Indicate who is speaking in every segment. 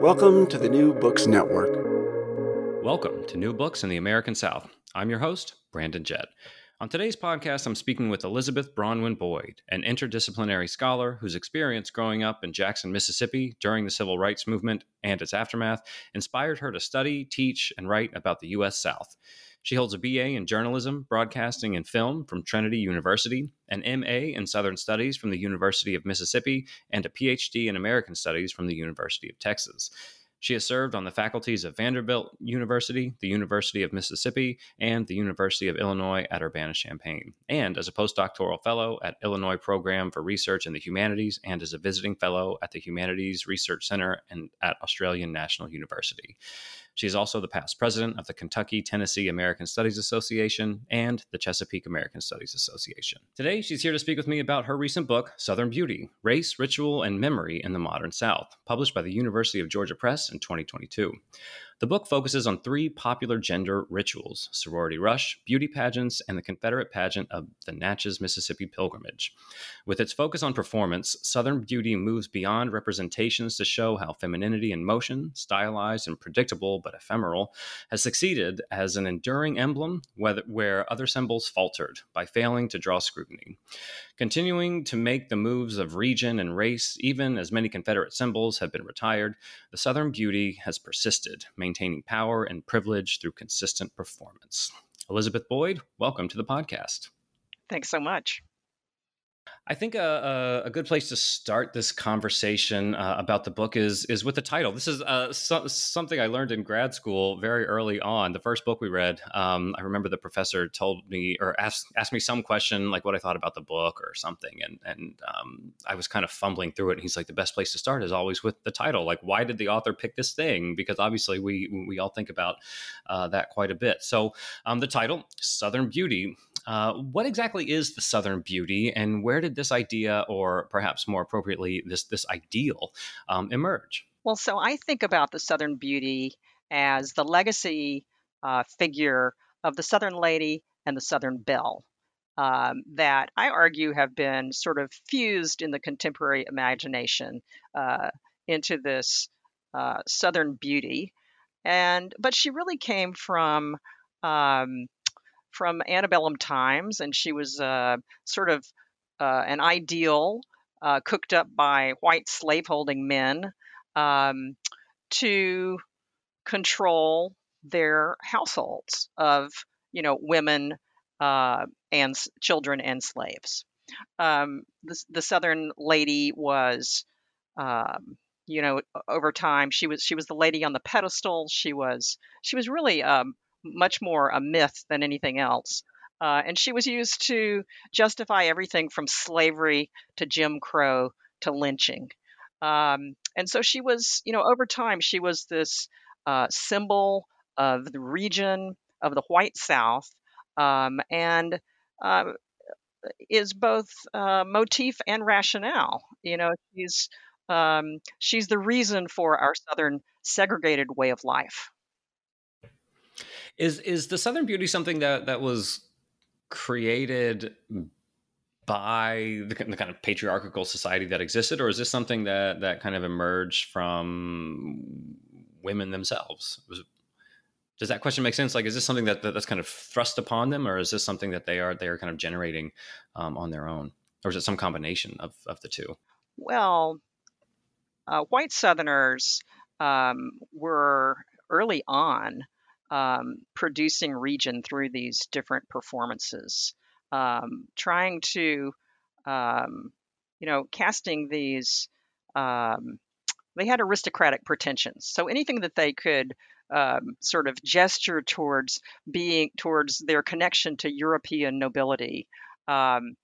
Speaker 1: Welcome to the New Books Network.
Speaker 2: Welcome to New Books in the American South. I'm your host, Brandon Jett. On today's podcast, I'm speaking with Elizabeth Bronwyn Boyd, an interdisciplinary scholar whose experience growing up in Jackson, Mississippi during the Civil Rights Movement and its aftermath inspired her to study, teach, and write about the U.S. South. She holds a BA in journalism, broadcasting, and film from Trinity University, an MA in Southern Studies from the University of Mississippi, and a PhD in American Studies from the University of Texas. She has served on the faculties of Vanderbilt University, the University of Mississippi, and the University of Illinois at Urbana Champaign, and as a postdoctoral fellow at Illinois Program for Research in the Humanities and as a visiting fellow at the Humanities Research Center and at Australian National University. She is also the past president of the Kentucky Tennessee American Studies Association and the Chesapeake American Studies Association. Today, she's here to speak with me about her recent book, Southern Beauty Race, Ritual, and Memory in the Modern South, published by the University of Georgia Press in 2022. The book focuses on three popular gender rituals sorority rush, beauty pageants, and the Confederate pageant of the Natchez, Mississippi pilgrimage. With its focus on performance, Southern Beauty moves beyond representations to show how femininity in motion, stylized and predictable but ephemeral, has succeeded as an enduring emblem where other symbols faltered by failing to draw scrutiny. Continuing to make the moves of region and race, even as many Confederate symbols have been retired, the Southern Beauty has persisted, power and privilege through consistent performance. Elizabeth Boyd, welcome to the podcast.
Speaker 3: Thanks so much.
Speaker 2: I think a, a, good place to start this conversation uh, about the book is is with the title. This is uh, so, something I learned in grad school very early on. The first book we read, um, I remember the professor told me or asked asked me some question like what I thought about the book or something, and and um, I was kind of fumbling through it. And he's like, the best place to start is always with the title. Like, why did the author pick this thing? Because obviously we we all think about uh, that quite a bit. So um, the title, Southern Beauty. Uh, what exactly is the Southern Beauty, and where did this idea, or perhaps more appropriately, this this ideal, um, emerge?
Speaker 3: Well, so I think about the Southern Beauty as the legacy uh, figure of the Southern Lady and the Southern Belle. Um, that I argue have been sort of fused in the contemporary imagination uh, into this uh, Southern beauty, and but she really came from um, from antebellum times, and she was uh, sort of uh, an ideal uh, cooked up by white slaveholding men um, to control their households of, you know, women uh, and children and slaves. Um, the, the, Southern lady was, um, you know, over time she was she was the lady on the pedestal. She was she was really um, much more a myth than anything else. Uh, and she was used to justify everything from slavery to Jim Crow to lynching. Um, and so she was, you know, over time, she was this uh, symbol of the region of the white South um, and uh, is both uh, motif and rationale. You know, she's um, she's the reason for our Southern segregated way of life.
Speaker 2: Is is the Southern Beauty something that that was created by the, the, kind of patriarchal society that existed, or is this something that that kind of emerged from women themselves? Was, does that question make sense? Like, is this something that, that, that's kind of thrust upon them, or is this something that they are they are kind of generating um, on their own, or is it some combination of of the two?
Speaker 3: Well, uh, white Southerners um, were early on um, producing region through these different performances, um, trying to, um, you know, casting these. Um, they had aristocratic pretensions, so anything that they could um, sort of gesture towards being towards their connection to European nobility. Um,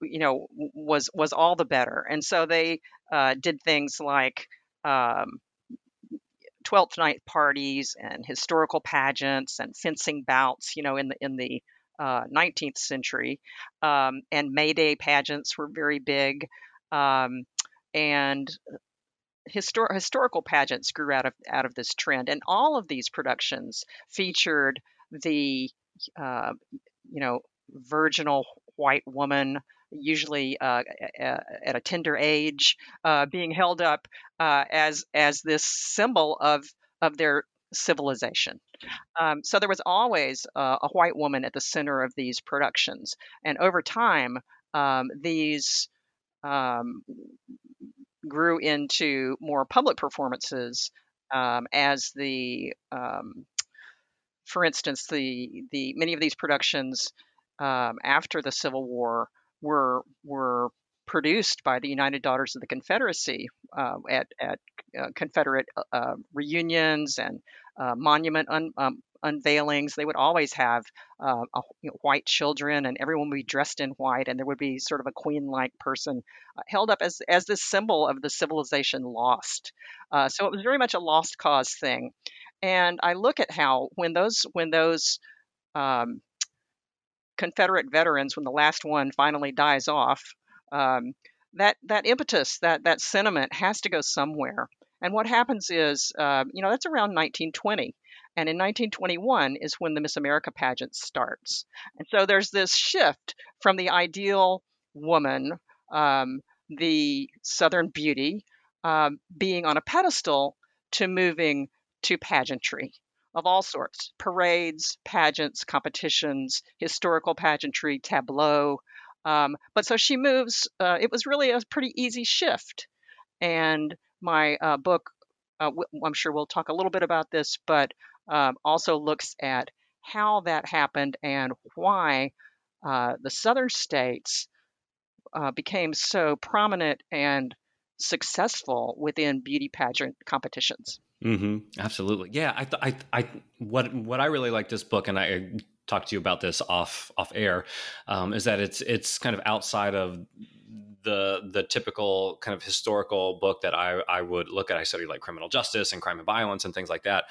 Speaker 3: you know, was was all the better, and so they uh, did things like um, Twelfth Night parties and historical pageants and fencing bouts. You know, in the in the uh, 19th century, um, and May Day pageants were very big, um, and histor- historical pageants grew out of out of this trend, and all of these productions featured the uh, you know virginal white woman, usually uh, at a tender age, uh, being held up uh, as as this symbol of of their civilization. Um, so there was always uh, a white woman at the center of these productions, and over time, um, these um, grew into more public performances um, as the um, for instance the the many of these productions um, after the Civil War were were produced by the United Daughters of the Confederacy uh, at at uh, Confederate uh, uh reunions and uh, monument un, um, unveilings. They would always have uh, a, you know, white children, and everyone would be dressed in white, and there would be sort of a queen-like person held up as as this symbol of the civilization lost. so it was very much a lost cause thing. And I look at how when those when those um, Confederate veterans when the last one finally dies off, um, that that impetus, that that sentiment has to go somewhere. And what happens is, uh, you know, that's around 1920. And in 1921 is when the Miss America pageant starts. And so there's this shift from the ideal woman, um, the Southern beauty, um, being on a pedestal to moving to pageantry of all sorts parades, pageants, competitions, historical pageantry, tableau. Um, but so she moves, uh, it was really a pretty easy shift. And my uh, book, uh, w- I'm sure we'll talk a little bit about this, but um, also looks at how that happened and why uh, the southern states uh, became so prominent and successful within beauty pageant competitions.
Speaker 2: Mm-hmm. Absolutely. Yeah. I, th- I, I, what, what I really like this book, and I talked to you about this off, off air, um, is that it's, it's kind of outside of the, the typical kind of historical book that I, I would look at. I study like criminal justice and crime and violence and things like that.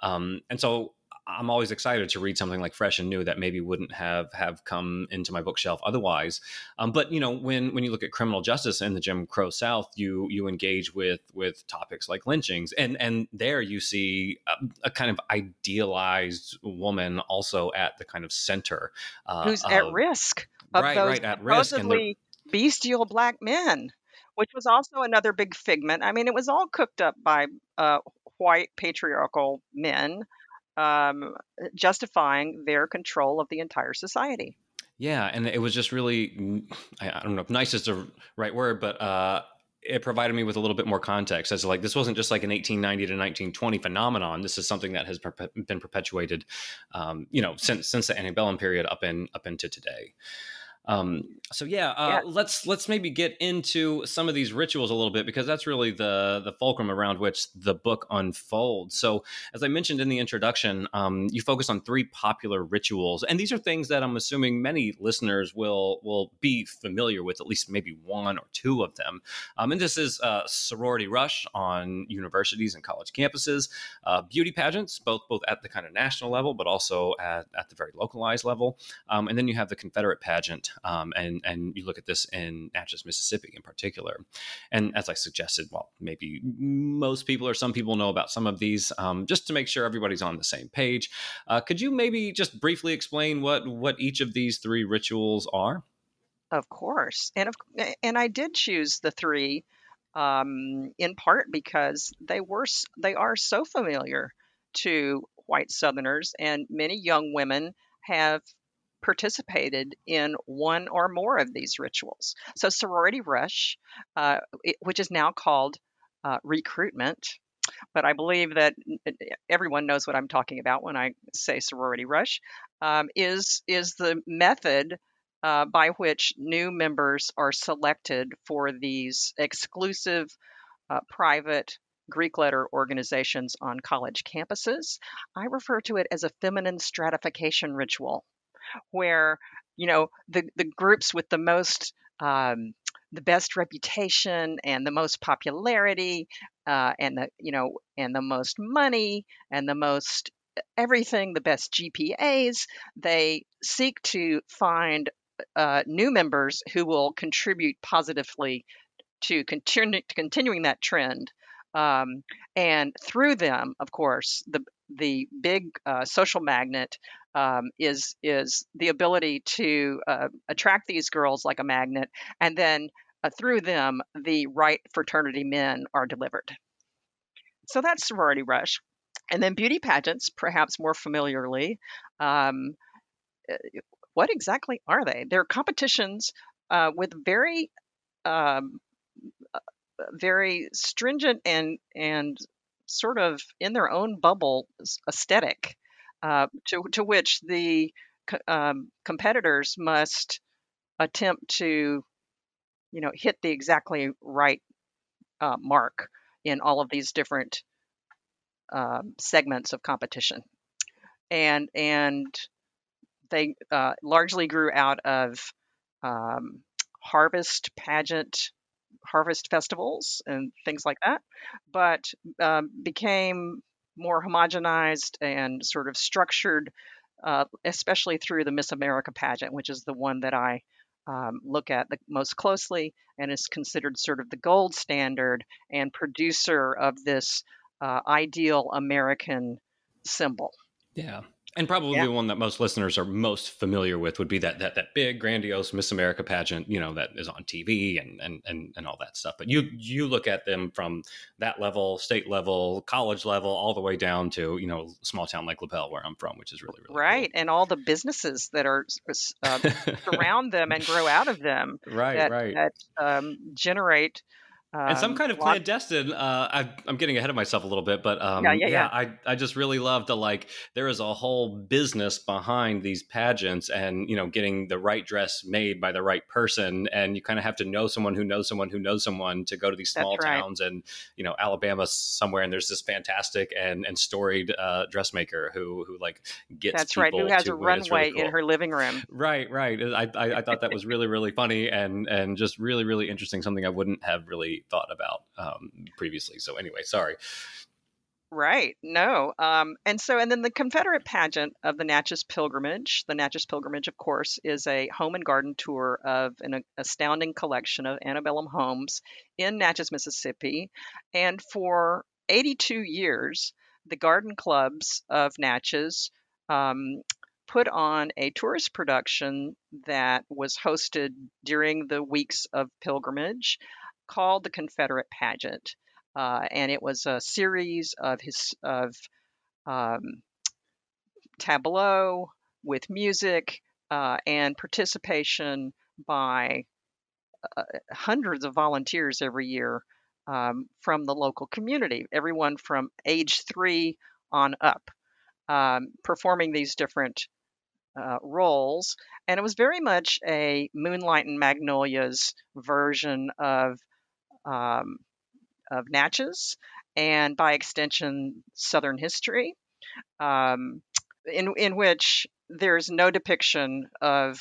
Speaker 2: Um, and so I'm always excited to read something like fresh and new that maybe wouldn't have have come into my bookshelf otherwise. Um, but you know, when when you look at criminal justice in the Jim Crow South, you you engage with with topics like lynchings, and and there you see a, a kind of idealized woman also at the kind of center,
Speaker 3: uh, who's of, at risk of
Speaker 2: right,
Speaker 3: those
Speaker 2: right, at
Speaker 3: supposedly risk bestial black men which was also another big figment. I mean, it was all cooked up by uh, white patriarchal men um, justifying their control of the entire society.
Speaker 2: Yeah, and it was just really, I don't know if nice is the right word, but uh, it provided me with a little bit more context as like this wasn't just like an 1890 to 1920 phenomenon. This is something that has been perpetuated, um, you know, since since the antebellum period up in up into today. Um, so yeah, uh, yeah, let's let's maybe get into some of these rituals a little bit because that's really the the fulcrum around which the book unfolds. So as I mentioned in the introduction, um, you focus on three popular rituals, and these are things that I'm assuming many listeners will will be familiar with, at least maybe one or two of them. Um, and this is uh, sorority rush on universities and college campuses, uh, beauty pageants, both both at the kind of national level, but also at, at the very localized level, um, and then you have the Confederate pageant um, and and you look at this in Natchez, Mississippi, in particular. And as I suggested, well, maybe most people or some people know about some of these. Um, just to make sure everybody's on the same page, uh, could you maybe just briefly explain what what each of these three rituals are?
Speaker 3: Of course, and of, and I did choose the three um, in part because they were they are so familiar to white Southerners, and many young women have participated in one or more of these rituals. So, sorority rush, uh, which is now called uh, recruitment, but I believe that everyone knows what I'm talking about when I say sorority rush, um, is is the method uh, by which new members are selected for these exclusive uh, private Greek letter organizations on college campuses. I refer to it as a feminine stratification ritual, where you know the the groups with the most um, the best reputation and the most popularity uh, and the you know and the most money and the most everything the best gpas they seek to find uh, new members who will contribute positively to continue continuing that trend. Um, and through them, of course, the the big uh, social magnet um, is is the ability to uh, attract these girls like a magnet, and then uh, through them, the right fraternity men are delivered. So that's sorority rush, and then beauty pageants, perhaps more familiarly. Um, uh, what exactly are they? They're competitions uh, with very, um, uh, very stringent and and sort of in their own bubble aesthetic, uh, to to which the um, competitors must attempt to, you know, hit the exactly right uh, mark in all of these different um, segments of competition, and and they uh, largely grew out of um, harvest pageant, harvest festivals, and things like that, but um, became more homogenized and sort of structured, uh, especially through the Miss America pageant, which is the one that I um, look at the most closely and is considered sort of the gold standard and producer of this uh, ideal American symbol.
Speaker 2: Yeah. And probably yeah. the one that most listeners are most familiar with would be that that that big grandiose Miss America pageant, you know, that is on TV and and and, and all that stuff. But you you look at them from that level, state level, college level, all the way down to you know small town like Lapel, where I'm from, which is really really
Speaker 3: right,
Speaker 2: cool.
Speaker 3: and all the businesses that are uh, surround them and grow out of them,
Speaker 2: right,
Speaker 3: that,
Speaker 2: right,
Speaker 3: that um, generate
Speaker 2: um, and some um, kind of clandestine. Uh, I, am getting ahead of myself a little bit, but um, yeah, yeah, yeah, I, I just really love to like. There is a whole business behind these pageants, and you know, getting the right dress made by the right person, and you kind of have to know someone who knows someone who knows someone to go to these small towns, and you know, Alabama somewhere, and there's this fantastic and and storied uh, dressmaker who who like gets.
Speaker 3: That's right. Who has a runway really cool. in her living room?
Speaker 2: Right, right. I, I I thought that was really really funny and and just really really interesting. Something I wouldn't have really thought about um, previously. So anyway, sorry.
Speaker 3: Right. No. Um, and so, and then the Confederate pageant of the Natchez Pilgrimage. The Natchez Pilgrimage, of course, is a home and garden tour of an astounding collection of antebellum homes in Natchez, Mississippi. And for 82 years, the garden clubs of Natchez um, put on a tourist production that was hosted during the weeks of pilgrimage called the Confederate Pageant, uh, and it was a series of his of um, tableau with music uh, and participation by uh, hundreds of volunteers every year um, from the local community, everyone from age three on up, um, performing these different uh, roles. And it was very much a Moonlight and Magnolias version of um, of Natchez and by extension Southern history, um, in in which there's no depiction of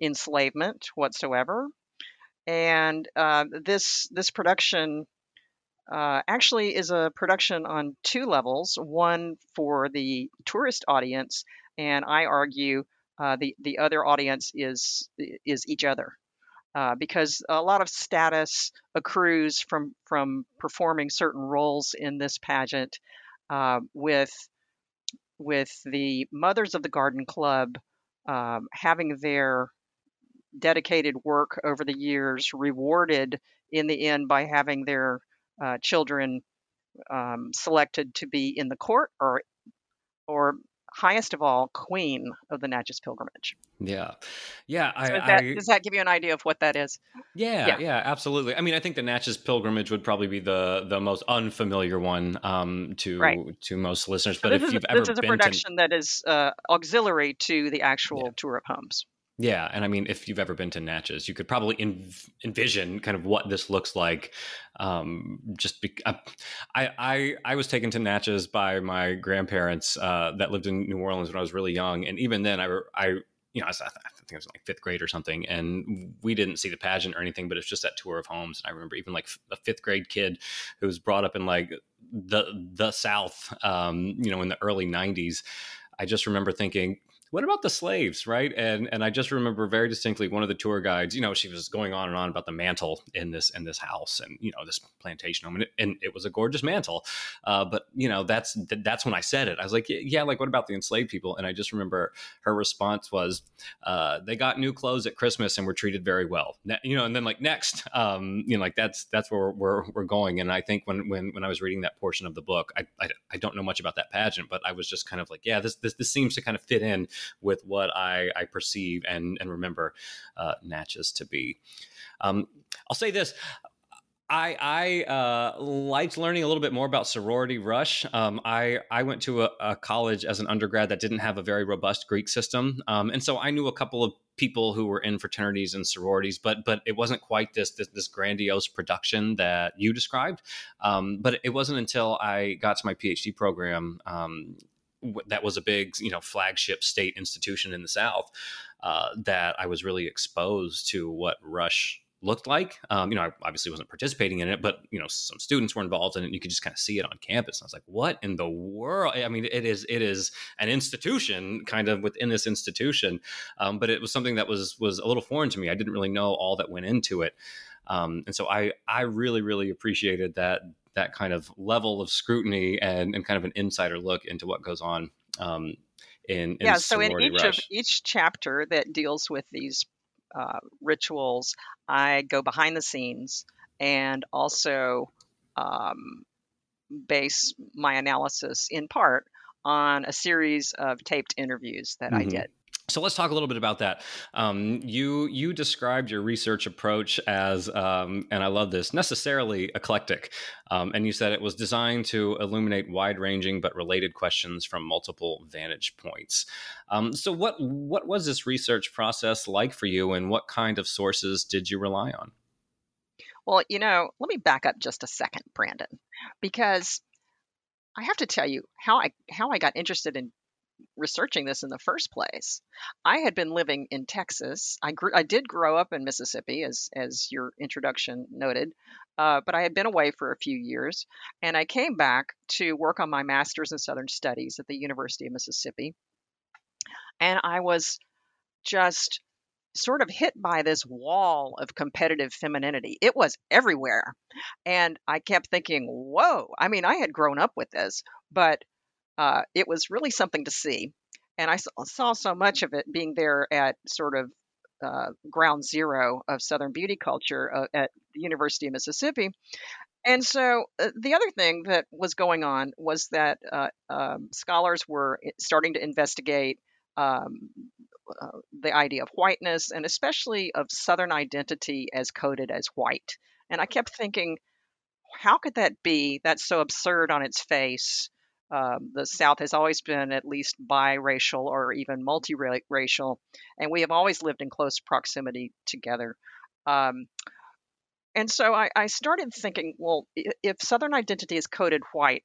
Speaker 3: enslavement whatsoever, and uh, this this production uh, actually is a production on two levels: one for the tourist audience, and I argue uh, the the other audience is is each other uh, because a lot of status accrues from from performing certain roles in this pageant. Uh, with with the mothers of the Garden Club um, having their dedicated work over the years rewarded in the end by having their uh, children um, selected to be in the court or or highest of all, queen of the Natchez pilgrimage.
Speaker 2: Yeah, yeah. I,
Speaker 3: So does, that,
Speaker 2: I
Speaker 3: does that give you an idea of what that is?
Speaker 2: yeah,
Speaker 3: Yeah.
Speaker 2: yeah, absolutely. I mean, I think the Natchez pilgrimage would probably be the the most unfamiliar one um, to
Speaker 3: Right.
Speaker 2: to most listeners. But if
Speaker 3: is,
Speaker 2: you've ever
Speaker 3: this is a
Speaker 2: been to
Speaker 3: production that is uh, auxiliary to the actual tour of homes.
Speaker 2: Yeah, and I mean, if you've ever been to Natchez, you could probably env- envision kind of what this looks like. Um, just be- I, I I was taken to Natchez by my grandparents uh, that lived in New Orleans when I was really young, and even then, I I you know I, was, I think I was like fifth grade or something, and we didn't see the pageant or anything, but it's just that tour of homes. And I remember even like a fifth grade kid who was brought up in like the the South, um, you know, in the early '90s. I just remember thinking, what about the slaves right? And and i just remember very distinctly one of the tour guides you know she was going on and on about the mantle in this in this house and you know this plantation home and it, and it was a gorgeous mantle. Uh, but you know that's that's when i said it. I was like yeah like what about the enslaved people? And i just remember her response was uh, they got new clothes at christmas and were treated very well. Ne- you know and then like next um, you know like that's that's where we're, we're going. And i think when when when i was reading that portion of the book I, I i don't know much about that pageant but i was just kind of like yeah this this, this seems to kind of fit in with what I, I perceive and, and remember uh, Natchez to be. Um, I'll say this. I, I uh, liked learning a little bit more about sorority rush. Um, I, I went to a, a, college as an undergrad that didn't have a very robust Greek system, um, and so I knew a couple of people who were in fraternities and sororities, but but it wasn't quite this this, this grandiose production that you described. Um, but it wasn't until I got to my PhD program um, that was a big, you know, flagship state institution in the South, uh, that I was really exposed to what Rush looked like. Um, you know, I obviously wasn't participating in it, but you know, some students were involved in it. And you could just kind of see it on campus. And I was like, "What in the world?" I mean, it is it is an institution, kind of within this institution, um, but it was something that was was a little foreign to me. I didn't really know all that went into it, um, and so I I really really appreciated that that kind of level of scrutiny and, and kind of an insider look into what goes on um, in, in
Speaker 3: yeah so in each
Speaker 2: rush.
Speaker 3: of each chapter that deals with these uh, rituals i go behind the scenes and also um, base my analysis in part on a series of taped interviews that mm-hmm. i did
Speaker 2: so let's talk a little bit about that. Um, you you described your research approach as, um, and I love this, necessarily eclectic, um, and you said it was designed to illuminate wide-ranging but related questions from multiple vantage points. Um, so what what was this research process like for you, and what kind of sources did you rely on?
Speaker 3: Well, you know, let me back up just a second, Brandon, because I have to tell you how I how I got interested in researching this in the first place. I had been living in Texas. I grew, I did grow up in Mississippi, as as your introduction noted, uh, but I had been away for a few years, and I came back to work on my master's in Southern Studies at the University of Mississippi, and I was just sort of hit by this wall of competitive femininity. It was everywhere. And I kept thinking, whoa, I mean, I had grown up with this, but uh, it was really something to see. And I saw so much of it being there at sort of uh, ground zero of Southern beauty culture uh, at the University of Mississippi. And so uh, the other thing that was going on was that uh, um, scholars were starting to investigate um, uh, the idea of whiteness and especially of Southern identity as coded as white. And I kept thinking, how could that be? That's so absurd on its face. Um, the South has always been at least biracial or even multiracial, and we have always lived in close proximity together. Um, and so I, I, started thinking, well, if Southern identity is coded white,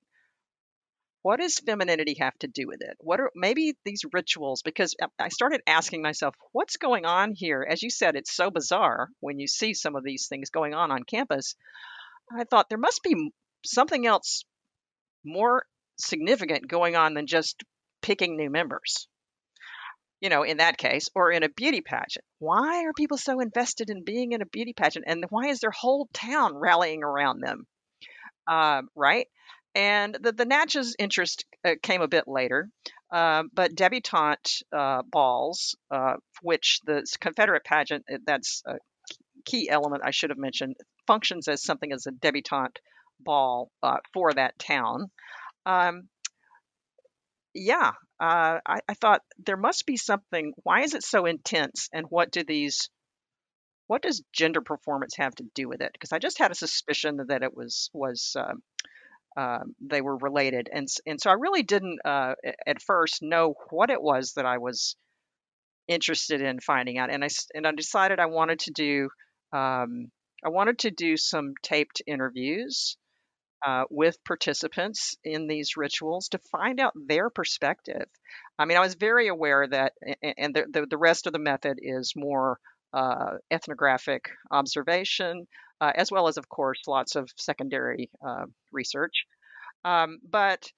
Speaker 3: what does femininity have to do with it? What are maybe these rituals? Because I started asking myself, what's going on here? As you said, it's so bizarre when you see some of these things going on on campus. I thought there must be something else more significant going on than just picking new members. You know, in that case, or in a beauty pageant. Why are people so invested in being in a beauty pageant? And why is their whole town rallying around them? Uh, right? And the, the Natchez interest uh, came a bit later, uh, but debutante uh, balls, uh, which the Confederate pageant, uh, that's a key element I should have mentioned, functions as something as a debutante ball for that town. Um, yeah, uh, I, I thought there must be something. Why is it so intense? And what do these what does gender performance have to do with it? Because I just had a suspicion that it was was um, uh, they were related, and and so I really didn't uh, at first know what it was that I was interested in finding out, and I and I decided I wanted to do um, I wanted to do some taped interviews uh, with participants in these rituals to find out their perspective. I mean, I was very aware that, and the, the, the rest of the method is more uh, ethnographic observation, uh, as well as, of course, lots of secondary uh, research. Um, but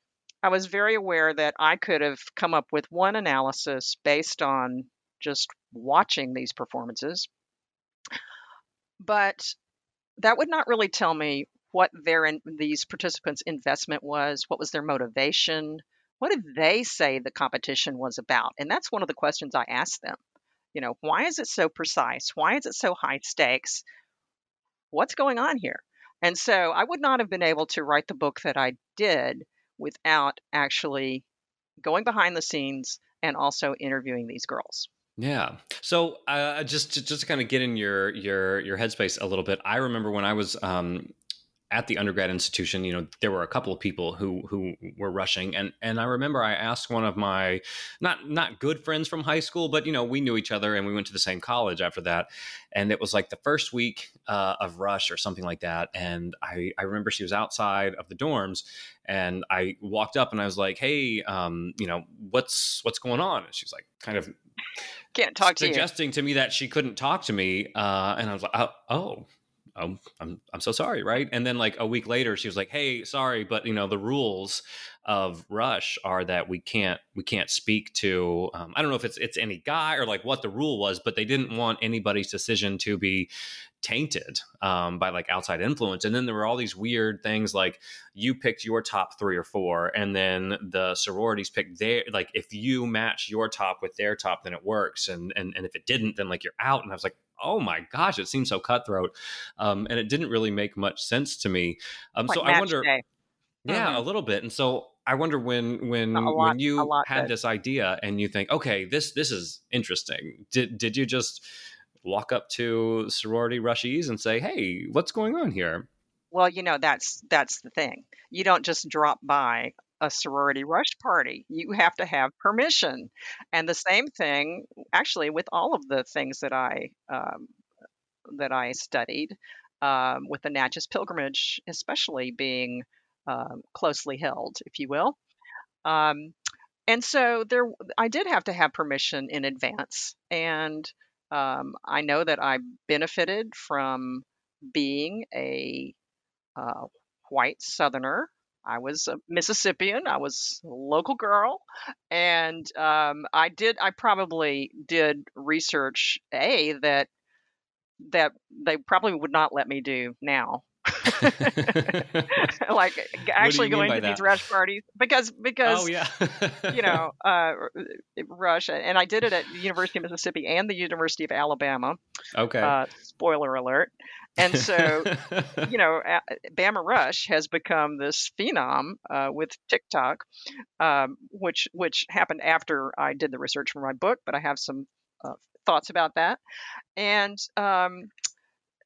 Speaker 3: I was very aware that I could have come up with one analysis based on just watching these performances. But that would not really tell me what their these participants' investment was, what was their motivation, what did they say the competition was about, and that's one of the questions I asked them. You know, why is it so precise? Why is it so high stakes? What's going on here? And so I would not have been able to write the book that I did without actually going behind the scenes and also interviewing these girls.
Speaker 2: Yeah. So uh, just to, just to kind of get in your your your headspace a little bit, I remember when I was um, at the undergrad institution, you know, there were a couple of people who who were rushing, and and I remember I asked one of my not not good friends from high school, but you know, we knew each other and we went to the same college after that, and it was like the first week uh, of rush or something like that, and I I remember she was outside of the dorms, and I walked up and I was like, hey, um, you know, what's what's going on? And she's like, kind of
Speaker 3: can't talk
Speaker 2: to suggesting to me that she couldn't talk to me, uh, and I was like, oh. oh oh, I'm I'm so sorry, right? And then like a week later, she was like, "Hey, sorry, but you know the rules of Rush are that we can't we can't speak to um, I don't know if it's it's any guy or like what the rule was, but they didn't want anybody's decision to be tainted um, by like outside influence. And then there were all these weird things like you picked your top three or four, and then the sororities picked their like if you match your top with their top, then it works, and and and if it didn't, then like you're out. And I was like, oh my gosh, it seems so cutthroat, um, and it didn't really make much sense to me. Um,
Speaker 3: like
Speaker 2: so I wonder,
Speaker 3: day.
Speaker 2: yeah, mm-hmm. a little bit. And so I wonder when when lot, when you had this idea and you think, okay, this this is interesting. Did did you just walk up to sorority rushies and say, hey, what's going on here?
Speaker 3: Well, you know that's that's the thing. You don't just drop by a sorority rush party. You have to have permission. And the same thing, actually, with all of the things that I um, that I studied, um, with the Natchez pilgrimage, especially being uh, closely held, if you will. Um, and so there, I did have to have permission in advance, and um, I know that I benefited from being a uh, white Southerner I was a Mississippian. I was a local girl, and um, I did. I probably did research a that that they probably would not let me do now. like actually going to
Speaker 2: that?
Speaker 3: these rush parties because because
Speaker 2: oh, yeah.
Speaker 3: you know uh, rush and I did it at the University of Mississippi and the University of Alabama.
Speaker 2: Okay.
Speaker 3: Uh, spoiler alert. And so, you know, Bama Rush has become this phenom uh, with TikTok, um, which which happened after I did the research for my book, but I have some uh, thoughts about that. And um,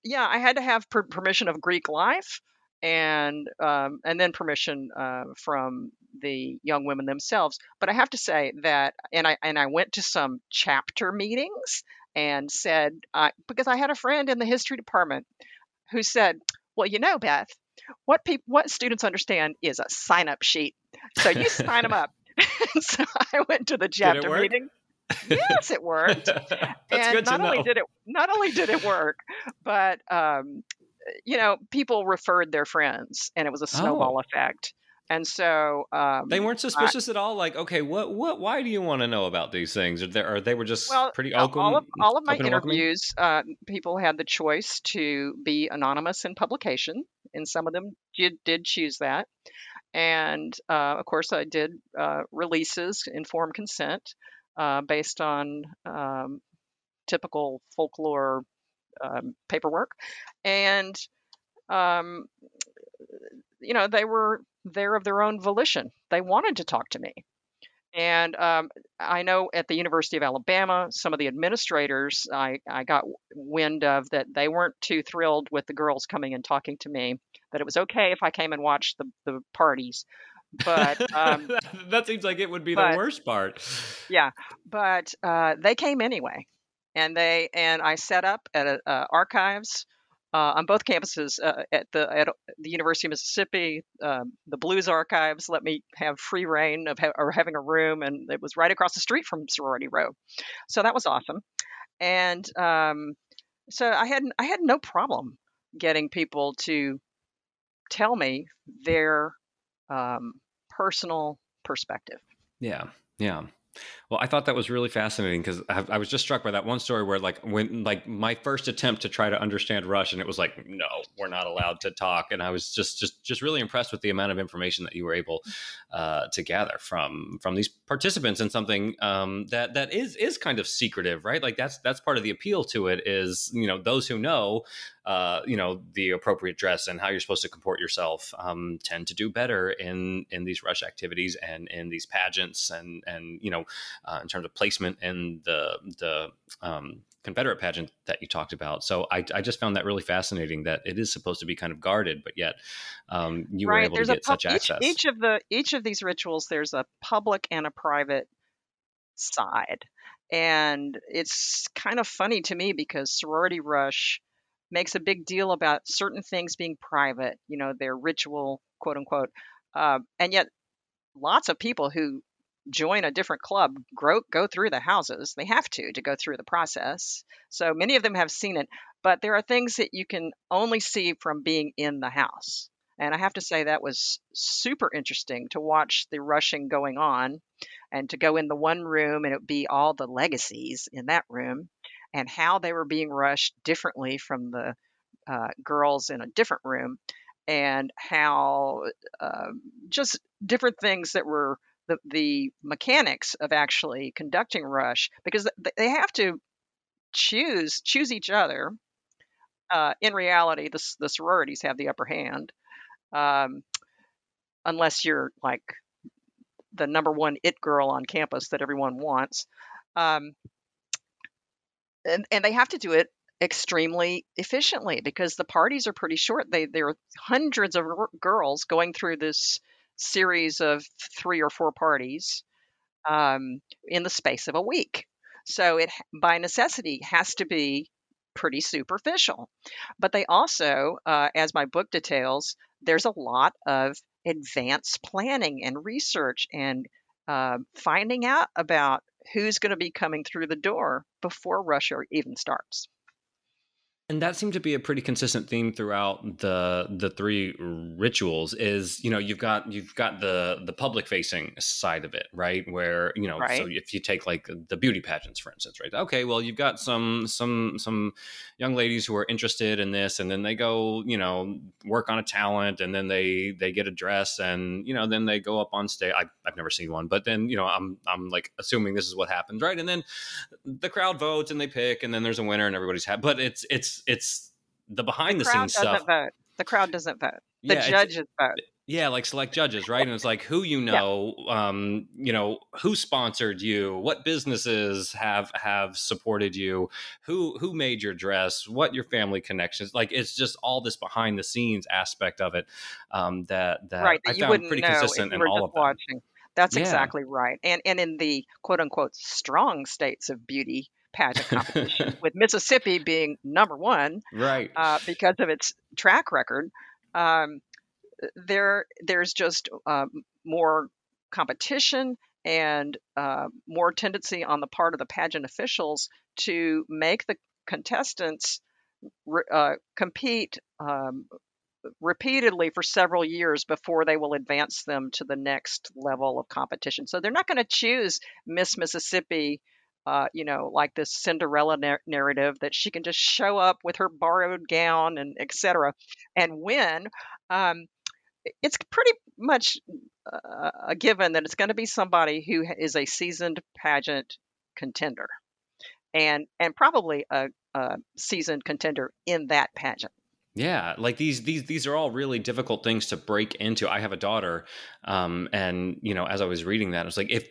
Speaker 3: yeah, I had to have per- permission of Greek life, and um, and then permission uh, from the young women themselves. But I have to say that, and I and I went to some chapter meetings and said, uh, because I had a friend in the history department who said, well, you know, Beth, what people, what students understand is a sign up sheet. So you sign them up. so I went to the chapter meeting. Yes, it worked. and not only did it not only did it work, but um, you know, people referred their friends, and it was a snowball oh. effect. And so um,
Speaker 2: they weren't suspicious I, at all. Like, okay, what, what, why do you want to know about these things? Or, there, or they were just
Speaker 3: well,
Speaker 2: pretty open.
Speaker 3: All of, all of my interviews, uh, people had the choice to be anonymous in publication, and some of them did, did choose that. And uh, of course, I did uh, releases, informed consent, uh, based on um, typical folklore um, paperwork, and um, you know they were there of their own volition. They wanted to talk to me. And um, I know at the University of Alabama, some of the administrators I, I got wind of that they weren't too thrilled with the girls coming and talking to me, that it was okay if I came and watched the, the parties. But um,
Speaker 2: that, seems like it would be
Speaker 3: but-
Speaker 2: the worst part.
Speaker 3: yeah, but uh, they came anyway, and they and I set up at a, uh, archives uh, on both campuses uh, at the at the University of Mississippi. Um, the Blues Archives let me have free reign of ha- or having a room, and it was right across the street from Sorority Row, so that was awesome. And um, so I had I had no problem getting people to tell me their um, personal perspective.
Speaker 2: Yeah, yeah. Well, I thought that was really fascinating because I, I was just struck by that one story where, like, when like my first attempt to try to understand Russian, it was like, no, we're not allowed to talk, and I was just just just really impressed with the amount of information that you were able uh, to gather from from these participants in something um, that that is is kind of secretive, right? Like that's that's part of the appeal to it is you know those who know uh, you know the appropriate dress and how you're supposed to comport yourself um, tend to do better in in these rush activities and in these pageants and and you know uh, in terms of placement and the the um, Confederate pageant that you talked about. So I, I just found that really fascinating that it is supposed to be kind of guarded, but yet um, you were able
Speaker 3: there's
Speaker 2: to get
Speaker 3: pub-
Speaker 2: such
Speaker 3: each,
Speaker 2: access.
Speaker 3: each of the each of these rituals, there's a public and a private side, and it's kind of funny to me because sorority rush makes a big deal about certain things being private, you know, their ritual, quote unquote, uh, and yet lots of people who join a different club grow, go through the houses. They have to to go through the process. So many of them have seen it, but there are things that you can only see from being in the house. And I have to say that was super interesting to watch the rushing going on and to go in the one room and it would be all the legacies in that room and how they were being rushed differently from the uh, girls in a different room and how uh, just different things that were the, the mechanics of actually conducting rush because they have to choose choose each other uh, in reality the, the sororities have the upper hand um, unless you're like the number one it girl on campus that everyone wants um, and, and they have to do it extremely efficiently because the parties are pretty short. They there are hundreds of r- girls going through this series of three or four parties um, in the space of a week so it by necessity has to be pretty superficial but they also uh, as my book details there's a lot of advanced planning and research and uh, finding out about who's going to be coming through the door before rush even starts.
Speaker 2: And that seemed to be a pretty consistent theme throughout the the three rituals. Is you know you've got you've got the the public facing side of it, right? Where you know,
Speaker 3: Right.
Speaker 2: so if you take like the beauty pageants, for instance, right? Okay, well you've got some some some young ladies who are interested in this, and then they go you know work on a talent, and then they they get a dress, and you know then they go up on stage. I, I've never seen one, but then you know I'm I'm like assuming this is what happens, right? And then the crowd votes and they pick, and then there's a winner, and everybody's happy. But it's it's it's the behind the,
Speaker 3: crowd
Speaker 2: scenes stuff.
Speaker 3: vote. The crowd doesn't vote. The
Speaker 2: Yeah,
Speaker 3: judges vote.
Speaker 2: Yeah, like select judges, right? And it's like who you know, um, you know, who sponsored you, what businesses have have supported you, who who made your dress, what your family connections. Like it's just all this behind the scenes aspect of it um, that that
Speaker 3: right.
Speaker 2: I
Speaker 3: That
Speaker 2: found pretty consistent in all of them.
Speaker 3: That's
Speaker 2: Yeah.
Speaker 3: exactly right. And and in the quote unquote strong states of beauty pageant competition, with Mississippi being number one,
Speaker 2: Right.
Speaker 3: uh, because of its track record. Um, there, there's just um, more competition and uh, more tendency on the part of the pageant officials to make the contestants re- uh, compete um, repeatedly for several years before they will advance them to the next level of competition. So they're not going to choose Miss Mississippi uh, you know, like this Cinderella nar- narrative that she can just show up with her borrowed gown and etc. and win. Um, it's pretty much uh, a given that it's going to be somebody who is a seasoned pageant contender, and and probably a, a seasoned contender in that pageant.
Speaker 2: Yeah, like these these these are all really difficult things to break into. I have a daughter, um, and you know, as I was reading that, I was like, if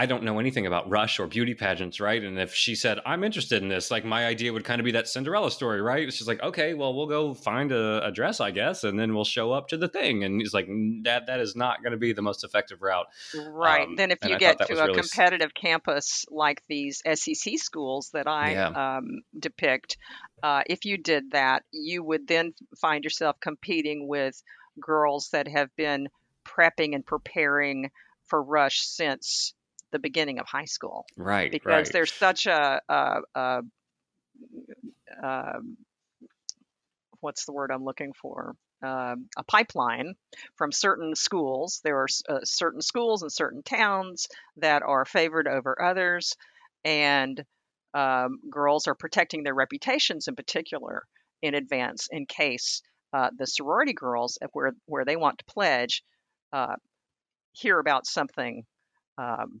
Speaker 2: I don't know anything about Rush or beauty pageants, right? And if she said, I'm interested in this, like my idea would kind of be that Cinderella story, right? She's like, okay, well, we'll go find a, a dress, I guess, and then we'll show up to the thing. And he's like, that that is not going to be the most effective route.
Speaker 3: Right. Um, then if you get to a really... competitive campus like these SEC schools that I yeah. um, depict, uh, if you did that, you would then find yourself competing with girls that have been prepping and preparing for Rush since the beginning of high school.
Speaker 2: Right.
Speaker 3: Because
Speaker 2: right.
Speaker 3: there's such a, a, a, a, um, what's the word I'm looking for? Uh, a pipeline from certain schools. There are uh, certain schools and certain towns that are favored over others, and um, girls are protecting their reputations in particular in advance in case uh, the sorority girls, where where they want to pledge, uh, hear about something um,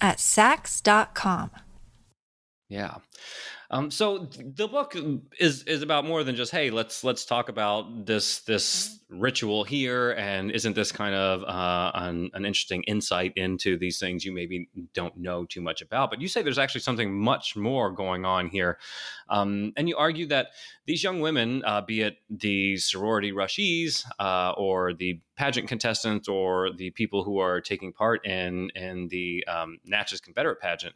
Speaker 4: at Saks.com.
Speaker 2: Yeah. Um, so the book is is about more than just hey let's let's talk about this this ritual here and isn't this kind of uh, an, an interesting insight into these things you maybe don't know too much about? But you say there's actually something much more going on here. Um, and you argue that these young women uh, be it the sorority rushies uh, or the pageant contestants or the people who are taking part in in the um, Natchez Confederate pageant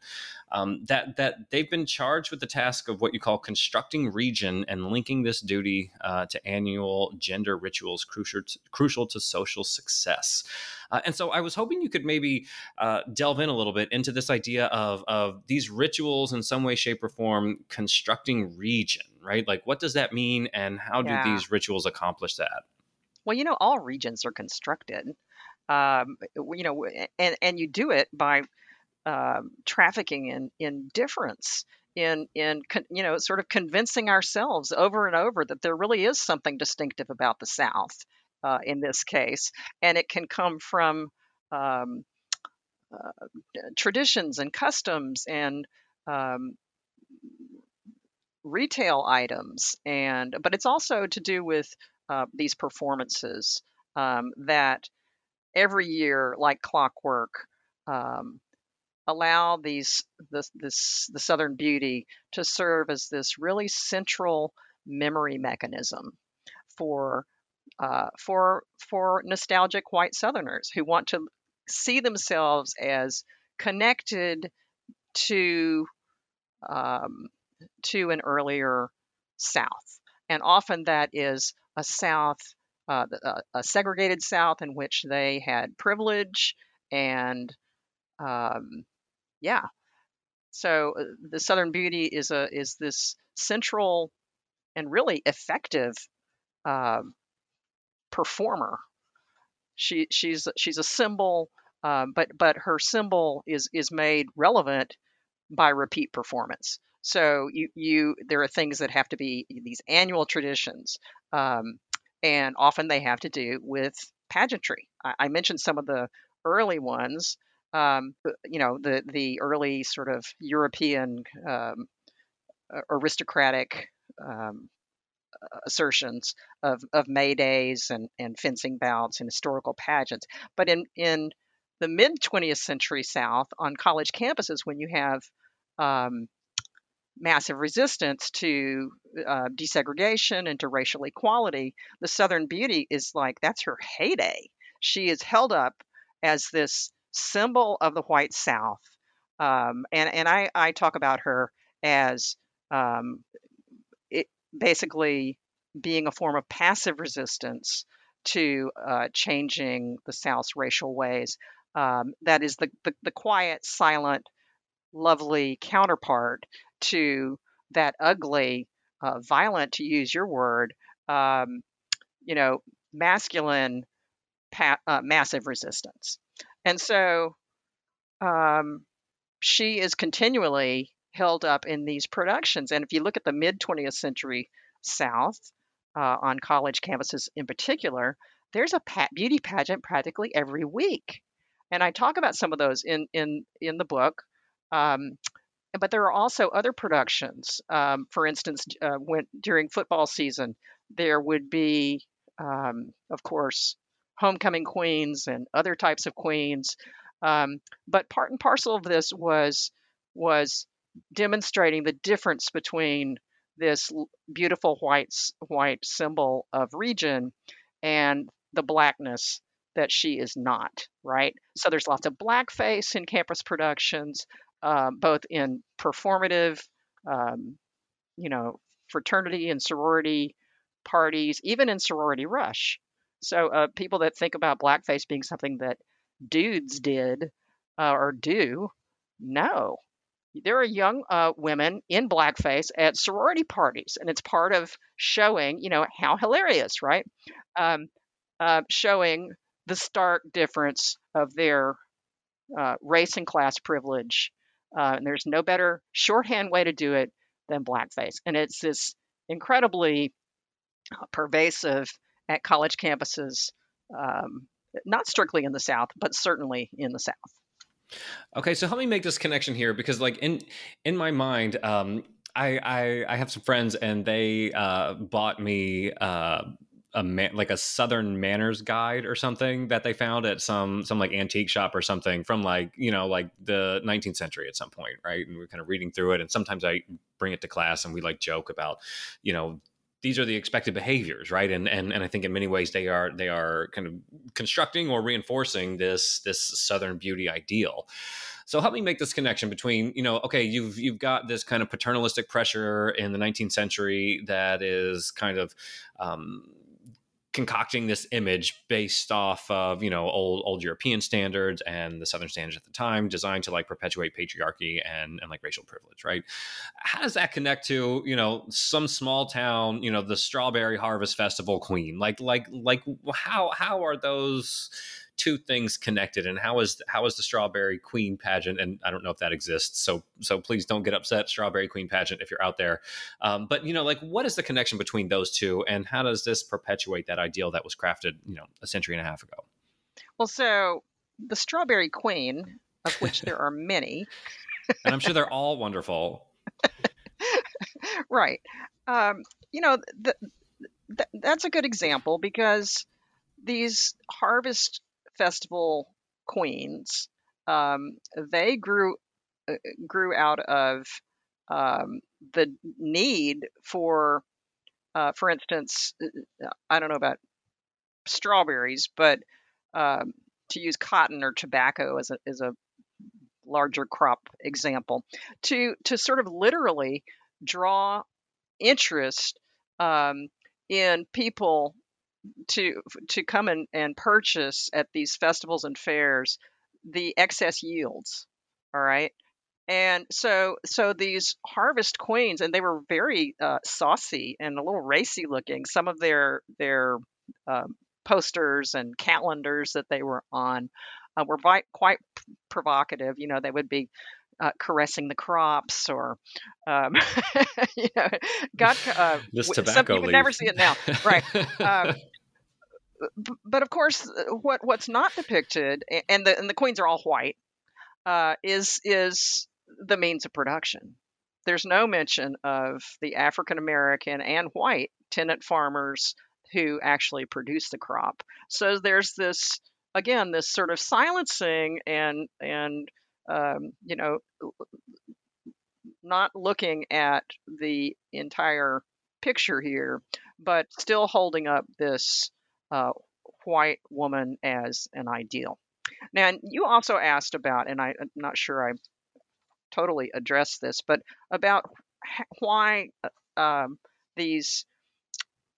Speaker 2: um, that that they've been charged with the task of what you call constructing region and linking this duty uh, to annual gender rituals crucial to, crucial to social success. Uh, and so I was hoping you could maybe uh, delve in a little bit into this idea of of these rituals in some way, shape, or form constructing region, right? Like what does that mean, and how do these rituals accomplish that?
Speaker 3: Well, you know, all regions are constructed. Um, you know, and and you do it by um, trafficking in in difference in in you know sort of convincing ourselves over and over that there really is something distinctive about the South uh, in this case, and it can come from um, uh, traditions and customs and um, retail items, and but it's also to do with uh, these performances um, that every year, like clockwork, um, allow these this, this the Southern Beauty to serve as this really central memory mechanism for uh, for for nostalgic white Southerners who want to see themselves as connected to um, to an earlier South, and often that is a South, uh, a segregated South in which they had privilege and um, yeah. So uh, the Southern Beauty is a is this central and really effective uh, performer. She she's she's a symbol, uh, but but her symbol is is made relevant by repeat performance. So you you there are things that have to be these annual traditions, um, and often they have to do with pageantry. I, I mentioned some of the early ones um, you know, the the early sort of European um, aristocratic um, assertions of, of May days and, and fencing bouts and historical pageants. But in, in the mid 20th century South, on college campuses, when you have um, massive resistance to uh, desegregation and to racial equality, the Southern Beauty is like that's her heyday. She is held up as this symbol of the white South. Um, and and I, I talk about her as um, it, basically being a form of passive resistance to uh, changing the South's racial ways. Um, that is the, the, the quiet, silent, lovely counterpart to that ugly, uh, violent, to use your word, um, you know, masculine, pa- uh, massive resistance. And so, um, she is continually held up in these productions. And if you look at the mid 20th century South, uh, on college campuses in particular, there's a beauty pageant practically every week. And I talk about some of those in, in, in the book. Um, but there are also other productions. Um, for instance, uh, when during football season, there would be, um, of course, homecoming queens and other types of queens. Um, but part and parcel of this was was demonstrating the difference between this beautiful white white symbol of region and the blackness that she is not right so there's lots of blackface in campus productions um, both in performative um, you know fraternity and sorority parties even in sorority rush so uh, people that think about blackface being something that dudes did uh, or do no there are young uh, women in blackface at sorority parties, and it's part of showing, you know, how hilarious, right? Um, uh, showing the stark difference of their uh, race and class privilege. Uh, and there's no better shorthand way to do it than blackface. And it's this incredibly pervasive at college campuses, um, not strictly in the South, but certainly in the South.
Speaker 2: Okay, so help me make this connection here because, like in in my mind, um, I, I I have some friends and they uh, bought me uh, a man, like a Southern manners guide or something that they found at some some like antique shop or something from like you know like the 19th century at some point, right? And we're kind of reading through it, and sometimes I bring it to class and we like joke about you know these are the expected behaviors right? And and and i think in many ways they are they are kind of constructing or reinforcing this this southern beauty ideal. So help me make this connection between you know okay you've you've got this kind of paternalistic pressure in the 19th century that is kind of um, concocting this image based off of you know old old European standards and the Southern standards at the time, designed to like perpetuate patriarchy and and like racial privilege, right? How does that connect to you know some small town, you know, the Strawberry Harvest Festival queen? Like like like how how are those two things connected and how is how is the strawberry queen pageant and i don't know if that exists so so please don't get upset strawberry queen pageant if you're out there. Um, but you know like what is the connection between those two and how does this perpetuate that ideal that was crafted you know a century and a half ago?
Speaker 3: Well so the strawberry queen of which there are many.
Speaker 2: And i'm sure they're all wonderful.
Speaker 3: Right. Um, you know the, the, that's a good example because these harvest festival queens, um, they grew uh, grew out of um, the need for, uh, for instance, uh, I don't know about strawberries, but um, to use cotton or tobacco as a, as a larger crop example, to to sort of literally draw interest um, in people to to come and, and purchase at these festivals and fairs the excess yields all right? And so so these harvest queens and they were very uh, saucy and a little racy looking. Some of their their uh, posters and calendars that they were on uh, were quite provocative. You know they would be uh, caressing the crops or um, you know got uh,
Speaker 2: this tobacco some,
Speaker 3: you would never see it now. Right. Um, but of course, uh, what what's not depicted, and the and the queens are all white, uh, is is the means of production. There's no mention of the African American and white tenant farmers who actually produce the crop. So there's this again this sort of silencing and and um, you know not looking at the entire picture here, but still holding up this uh, white woman as an ideal. Now, you also asked about, and I, am not sure I totally addressed this, but about why uh, um, these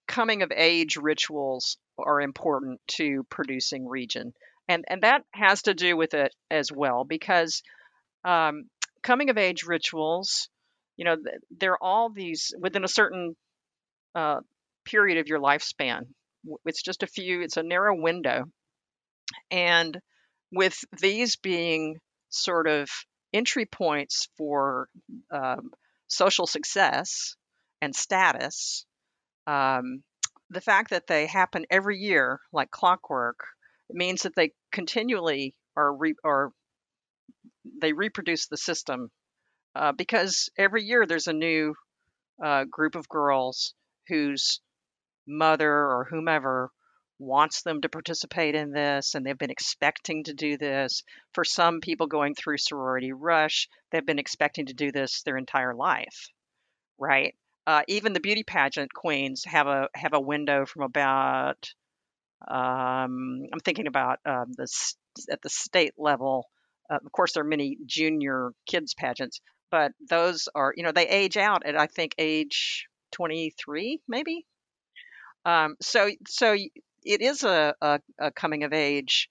Speaker 3: coming of age rituals are important to producing region. And, and that has to do with it as well, because um, coming of age rituals, you know, they're all these within a certain uh, period of your lifespan it's just a few, it's a narrow window. And with these being sort of entry points for um, social success and status, um, the fact that they happen every year like clockwork means that they continually are re- or they reproduce the system uh, because every year there's a new uh, group of girls whose mother or whomever wants them to participate in this and they've been expecting to do this. For some people going through sorority rush, they've been expecting to do this their entire life, right? Uh, even the beauty pageant queens have a have a window from about um, I'm thinking about um, the at the state level. Uh, of course, there are many junior kids pageants, but those are you know they age out at I think age 23 maybe. Um, so so it is a, a, a coming of age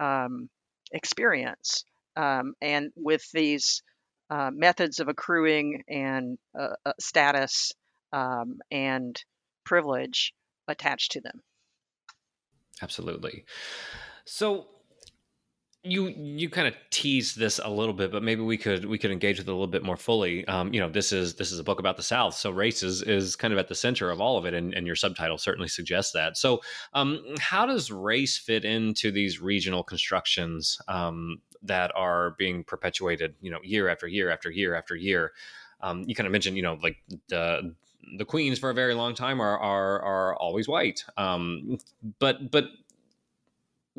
Speaker 3: um, experience. Um, and with these uh, methods of accruing and uh, uh, status um, and privilege attached to them.
Speaker 2: Absolutely. So you you kind of teased this a little bit, but maybe we could we could engage with it a little bit more fully. Um, you know, this is this is a book about the South, so race is is kind of at the center of all of it, and, and your subtitle certainly suggests that. So, um, how does race fit into these regional constructions um, that are being perpetuated? You know, year after year after year after year. Um, you kind of mentioned, you know, like the the queens for a very long time are are are always white, um, but but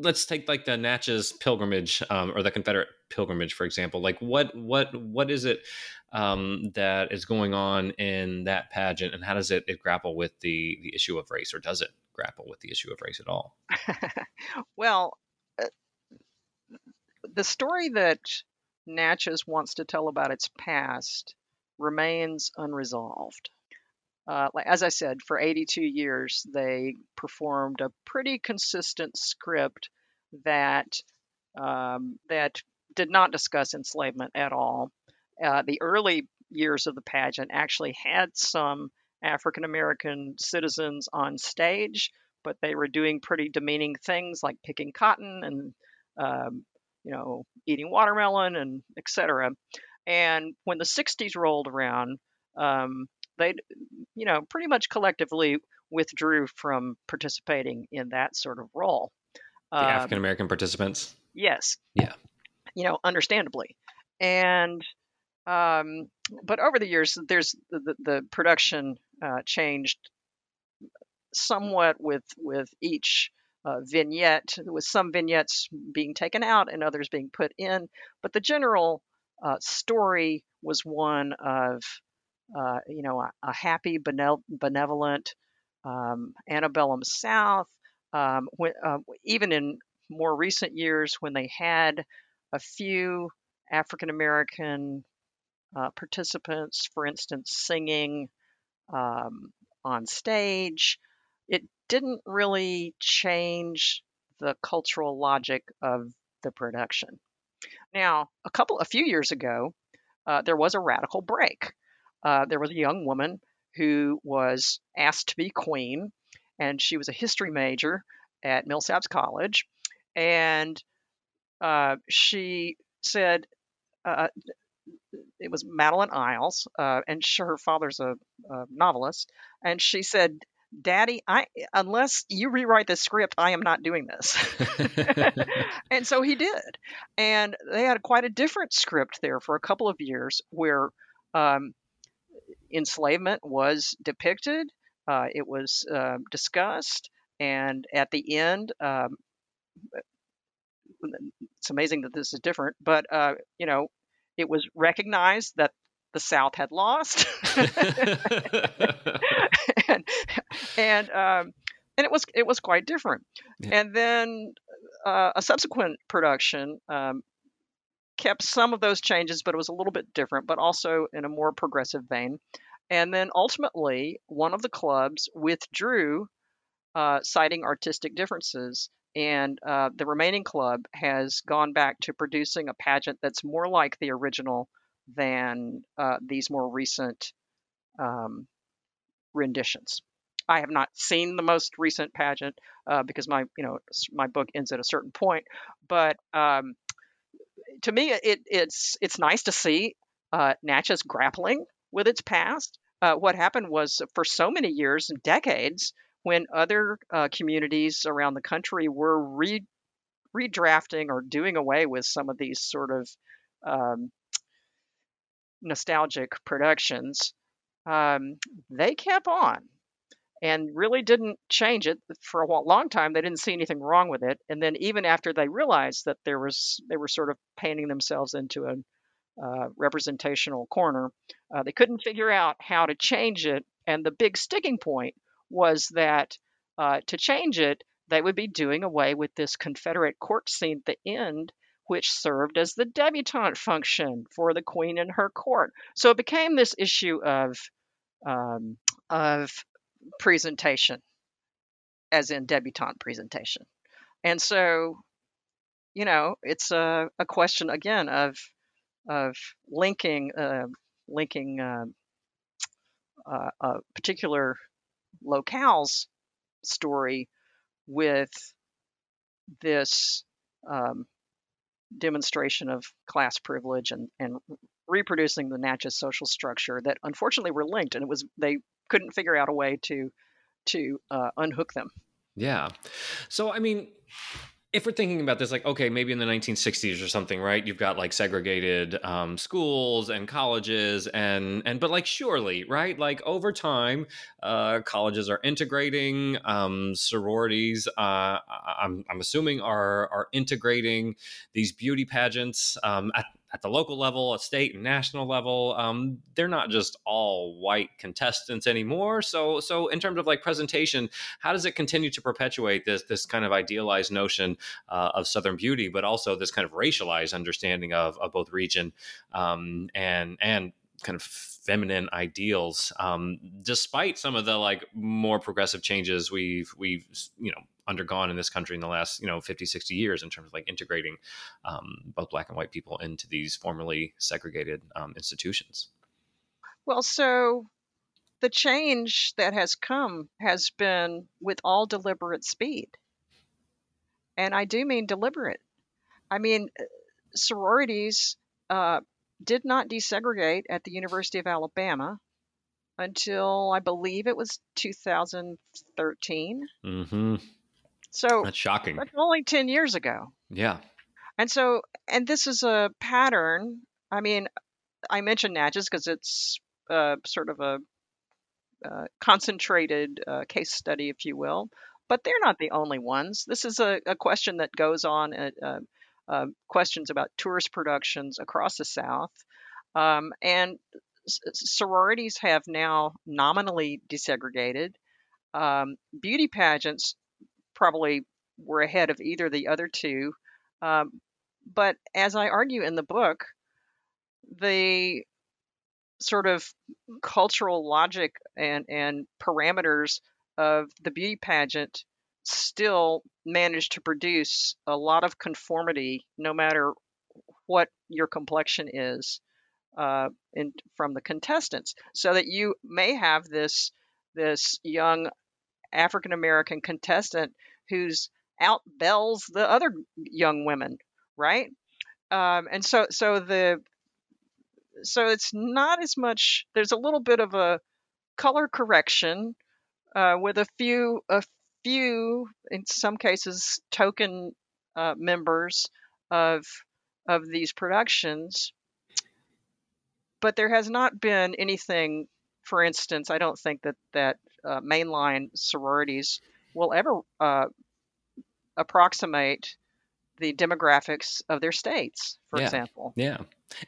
Speaker 2: let's take like the Natchez pilgrimage um, or the Confederate pilgrimage, for example. Like what what what is it um, that is going on in that pageant, and how does it, it grapple with the the issue of race, or does it grapple with the issue of race at all?
Speaker 3: well, uh, the story that Natchez wants to tell about its past remains unresolved. Uh, as I said, for 82 years, they performed a pretty consistent script that um, that did not discuss enslavement at all. Uh, the early years of the pageant actually had some African American citizens on stage, but they were doing pretty demeaning things like picking cotton and um, you know eating watermelon and etc. And when the 60s rolled around, um, they, you know, pretty much collectively withdrew from participating in that sort of role.
Speaker 2: The um, African American participants.
Speaker 3: Yes.
Speaker 2: Yeah.
Speaker 3: You know, understandably, and um, but over the years, there's the, the, production uh, changed somewhat with with each uh, vignette, with some vignettes being taken out and others being put in. But the general uh, story was one of uh, you know, a, a happy, benevolent um, antebellum South. Um, when, uh, even in more recent years, when they had a few African American uh, participants, for instance, singing um, on stage, it didn't really change the cultural logic of the production. Now, a couple, a few years ago, uh, there was a radical break uh, there was a young woman who was asked to be queen, and she was a history major at Millsaps College, and uh, she said uh, it was Madeline Iles, uh, and her father's a, a, novelist, and she said, "Daddy, I unless you rewrite the script, I am not doing this." and so he did, and they had quite a different script there for a couple of years, where um, enslavement was depicted, uh, it was uh, discussed, and at the end, um, it's amazing that this is different, but uh, you know, it was recognized that the South had lost, and and, um, and it was it was quite different. Yeah. And then uh, a subsequent production um, kept some of those changes, but it was a little bit different, but also in a more progressive vein. And then ultimately, one of the clubs withdrew, uh, citing artistic differences. And uh, the remaining club has gone back to producing a pageant that's more like the original than uh, these more recent um, renditions. I have not seen the most recent pageant uh, because my, you know, my book ends at a certain point. But um, to me, it, it's it's nice to see uh, Natchez grappling with its past. Uh, what happened was for so many years and decades, when other uh, communities around the country were re- redrafting or doing away with some of these sort of um, nostalgic productions, um, they kept on and really didn't change it for a long time. They didn't see anything wrong with it, and then even after they realized that there was, they were sort of painting themselves into a uh, representational corner. Uh, they couldn't figure out how to change it, and the big sticking point was that uh, to change it, they would be doing away with this Confederate court scene at the end, which served as the debutante function for the queen and her court. So it became this issue of um, of presentation, as in debutante presentation. And so, you know, it's a, a question again of of linking uh, linking uh, uh, a particular locale's story with this um, demonstration of class privilege and, and reproducing the Natchez social structure that unfortunately were linked, and it was they couldn't figure out a way to to uh, unhook them.
Speaker 2: Yeah. So I mean, if we're thinking about this, like, okay, maybe in the 1960s or something, right? You've got like segregated um, schools and colleges, and and but like surely, right? Like over time, uh, colleges are integrating um, sororities. Uh, I'm I'm assuming are are integrating these beauty pageants um, at at the local level, a state and national level, um, they're not just all white contestants anymore. So, so in terms of like presentation, how does it continue to perpetuate this this kind of idealized notion uh, of Southern beauty, but also this kind of racialized understanding of, of both region um, and and kind of feminine ideals um, despite some of the like more progressive changes we've we've you know undergone in this country in the last you know 50 60 years in terms of like integrating um, both black and white people into these formerly segregated um, institutions.
Speaker 3: Well so the change that has come has been with all deliberate speed. And i do mean deliberate. I mean uh, sororities uh, did not desegregate at the university of alabama until i believe it was 2013
Speaker 2: mm-hmm.
Speaker 3: So
Speaker 2: that's shocking.
Speaker 3: That's only 10 years ago.
Speaker 2: Yeah.
Speaker 3: And so, and this is a pattern. I mean, I mentioned Natchez because it's uh, sort of a uh, concentrated uh, case study, if you will, but they're not the only ones. This is a, a question that goes on at uh, questions about tourist productions across the South. Um, and sororities have now nominally desegregated. Um, beauty pageants probably were ahead of either the other two. Um, but as I argue in the book, the sort of cultural logic and, and parameters of the beauty pageant still manage to produce a lot of conformity no matter what your complexion is uh, in, from the contestants so that you may have this this young African American contestant who's outbells the other young women, right? Um, and so so the so it's not as much. There's a little bit of a color correction uh, with a few a few in some cases token uh, members of of these productions, but there has not been anything. For instance, I don't think that that uh, mainline sororities will ever uh, approximate the demographics of their states, for
Speaker 2: yeah.
Speaker 3: example.
Speaker 2: Yeah.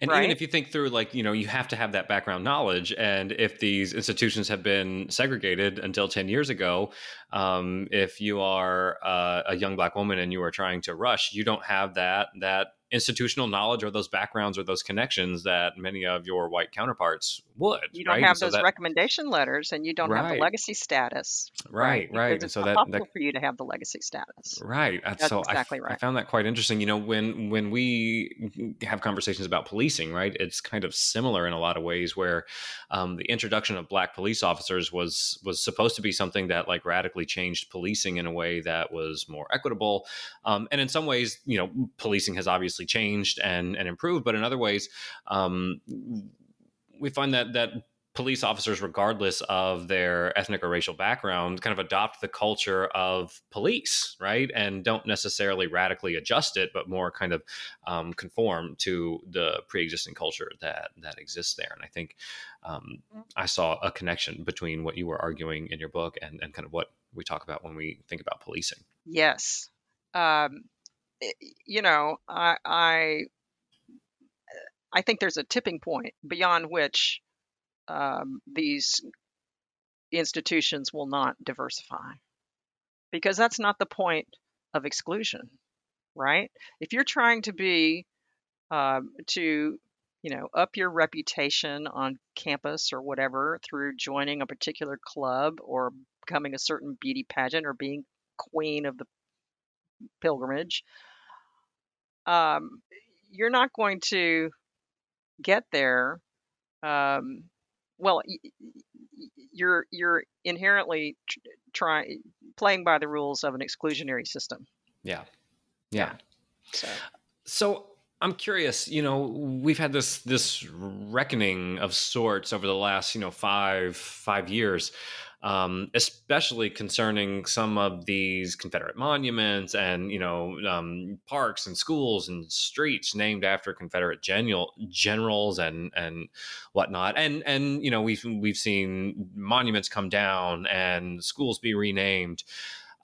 Speaker 2: And right? even if you think through, like, you know, you have to have that background knowledge. And if these institutions have been segregated until 10 years ago, um, if you are uh, a young black woman and you are trying to rush, you don't have that, that institutional knowledge or those backgrounds or those connections that many of your white counterparts would.
Speaker 3: You don't
Speaker 2: right?
Speaker 3: have those that, recommendation letters, and you don't right. have the legacy status.
Speaker 2: Right, right. right.
Speaker 3: And so that, that for you to have the legacy status.
Speaker 2: Right.
Speaker 3: That's
Speaker 2: so
Speaker 3: exactly
Speaker 2: I,
Speaker 3: right.
Speaker 2: I found that quite interesting. You know, when when we have conversations about policing, right, it's kind of similar in a lot of ways. Where um, the introduction of black police officers was was supposed to be something that like radically changed policing in a way that was more equitable, um, and in some ways, you know, policing has obviously obviously changed and and improved, but in other ways, um, we find that that police officers, regardless of their ethnic or racial background, kind of adopt the culture of police, right? And don't necessarily radically adjust it, but more kind of um, conform to the pre-existing culture that that exists there. And I think um, I saw a connection between what you were arguing in your book and, and kind of what we talk about when we think about policing.
Speaker 3: Yes. Um, you know, I, I I think there's a tipping point beyond which um, these institutions will not diversify because that's not the point of exclusion, right? If you're trying to be um, to you know up your reputation on campus or whatever through joining a particular club or becoming a certain beauty pageant or being queen of the pilgrimage um, you're not going to get there um, well, you're you're inherently trying playing by the rules of an exclusionary system.
Speaker 2: Yeah, yeah.
Speaker 3: So,
Speaker 2: so I'm curious. You know, we've had this this reckoning of sorts over the last you know five five years um, especially concerning some of these Confederate monuments and you know um, parks and schools and streets named after Confederate general generals and and whatnot. And and you know we've we've seen monuments come down and schools be renamed.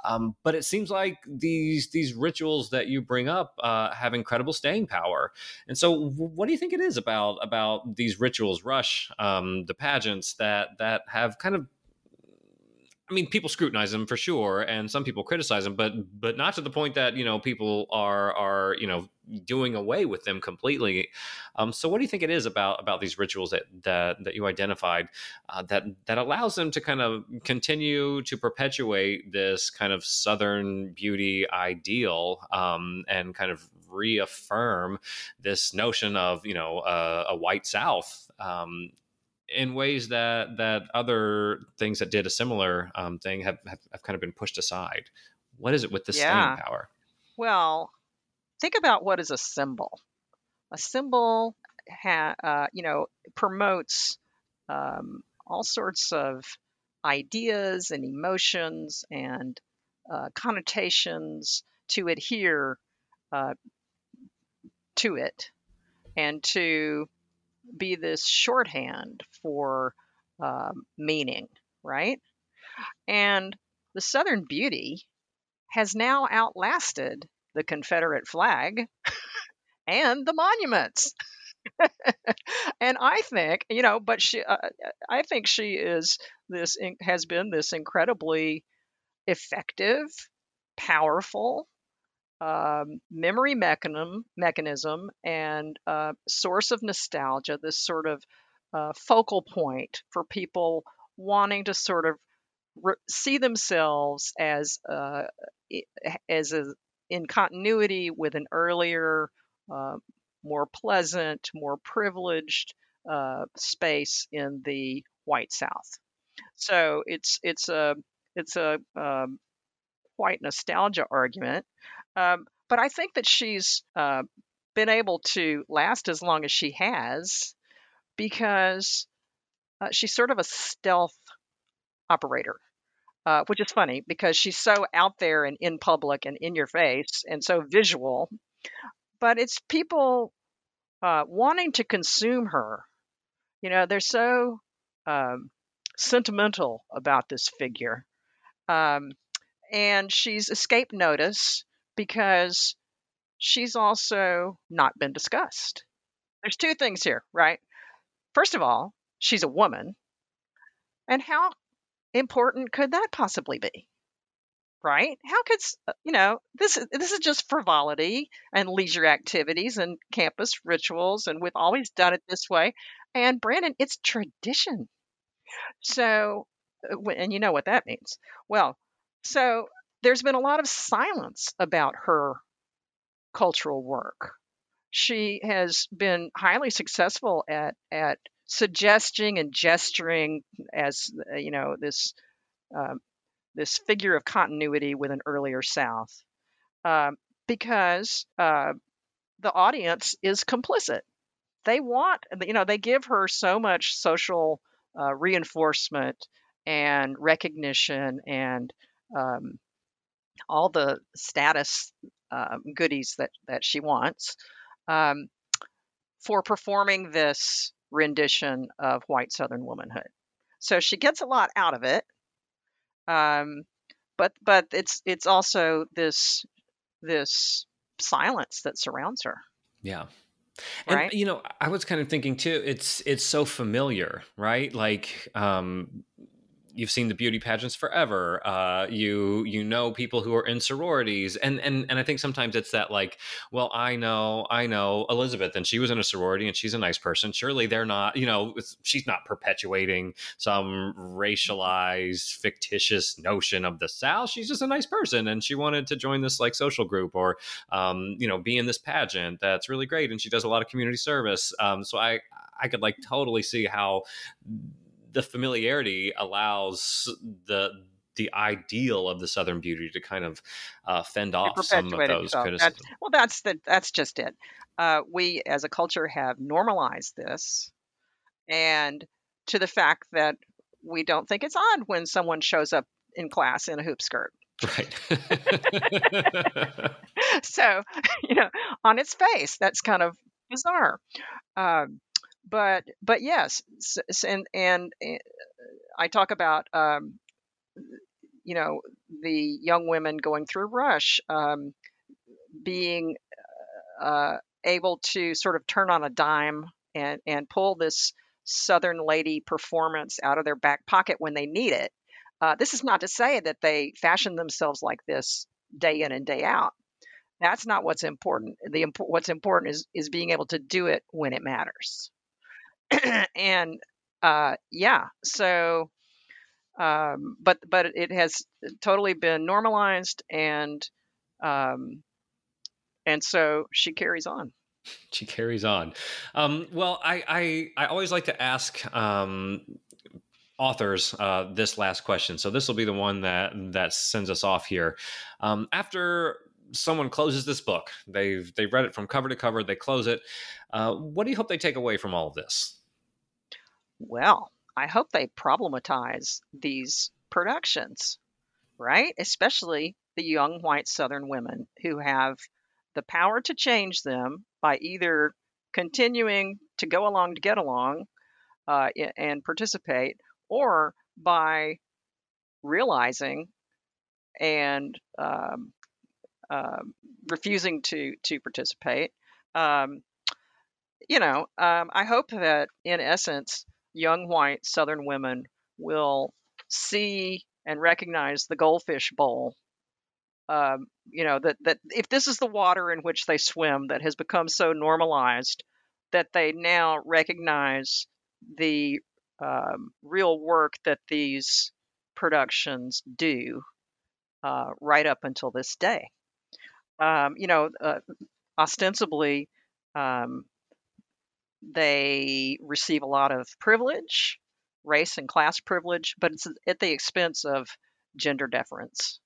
Speaker 2: Um, but it seems like these these rituals that you bring up uh, have incredible staying power. And so, what do you think it is about about these rituals, Rush, um, the pageants that that have kind of I mean, people scrutinize them for sure, and some people criticize them, but but not to the point that you know people are are you know doing away with them completely. Um, so, what do you think it is about about these rituals that that that you identified uh, that that allows them to kind of continue to perpetuate this kind of Southern beauty ideal um, and kind of reaffirm this notion of you know uh, a white South um, in ways that that other things that did a similar um, thing have, have, have kind of been pushed aside. What is it with the yeah. staying power?
Speaker 3: Well, think about what is a symbol. A symbol, ha, uh, you know, promotes um, all sorts of ideas and emotions and uh, connotations to adhere uh, to it and to be this shorthand for um, meaning, right? And the Southern Beauty has now outlasted the Confederate flag and the monuments. and I think, you know, but she, uh, I think she is this, has been this incredibly effective, powerful, um, memory mechanism, mechanism and uh, source of nostalgia, this sort of uh, focal point for people wanting to sort of re- see themselves as uh, as a, in continuity with an earlier, uh, more pleasant, more privileged uh, space in the white South. So it's it's a it's a um, white nostalgia argument um, but I think that she's uh, been able to last as long as she has because uh, she's sort of a stealth operator, uh, which is funny because she's so out there and in public and in your face and so visual. But it's people uh, wanting to consume her. You know, they're so um, sentimental about this figure. Um, and she's escaped notice because she's also not been discussed. There's two things here, right? First of all, she's a woman. And how important could that possibly be? Right? How could uh, you know this? Is, this is just frivolity and leisure activities and campus rituals, and we've always done it this way. And Brandon, it's tradition. So, uh, and you know what that means. Well, so there's been a lot of silence about her cultural work. She has been highly successful at at suggesting and gesturing as uh, you know this um, this figure of continuity with an earlier South, uh, because uh, the audience is complicit. They want, you know, they give her so much social uh, reinforcement and recognition and um, all the status um, goodies that that she wants um, for performing this rendition of white Southern womanhood. So she gets a lot out of it, um, but but it's it's also this this silence that surrounds her.
Speaker 2: Yeah.
Speaker 3: And right?
Speaker 2: you know, I was kind of thinking too. It's it's so familiar, right? Like, um, you've seen the beauty pageants forever. Uh, you you know people who are in sororities, and and and I think sometimes it's that like, well, I know I know Elizabeth, and she was in a sorority, and she's a nice person. Surely they're not, you know, she's not perpetuating some racialized, fictitious notion of the South. She's just a nice person, and she wanted to join this like social group or, um, you know, be in this pageant. That's really great, and she does a lot of community service. Um, so I I could like totally see how the familiarity allows the the ideal of the Southern Beauty to kind of uh, fend off some of those criticisms.
Speaker 3: That's, well, that's the, that's just it. Uh, we as a culture have normalized this, and to the fact that we don't think it's odd when someone shows up in class in a hoop skirt.
Speaker 2: Right.
Speaker 3: so, you know, on its face, that's kind of bizarre. Um, but but yes, and and eh, I talk about um, you know the young women going through Rush um, being uh, able to sort of turn on a dime and and pull this Southern lady performance out of their back pocket when they need it. Uh, this is not to say that they fashion themselves like this day in and day out. That's not what's important. The what's important is is being able to do it when it matters. and uh, yeah, so um, but but it has totally been normalized and um, and so she carries on.
Speaker 2: She carries on. Um, well I, I i always like to ask um, authors uh, this last question so this will be the one that that sends us off here. Um, after someone closes this book they've they've read it from cover to cover they close it uh, what do you hope they take away from all of this
Speaker 3: well, I hope they problematize these productions, right? Especially the young white Southern women who have the power to change them by either continuing to go along to get along uh, and participate, or by realizing and um, uh, refusing to to participate. Um, you know, um, I hope that in essence young white Southern women will see and recognize the goldfish bowl. Um, you know that that if this is the water in which they swim that has become so normalized that they now recognize the um, real work that these productions do uh, right up until this day. Um, you know, uh, ostensibly, um, they receive a lot of privilege, race and class privilege, but it's at the expense of gender deference.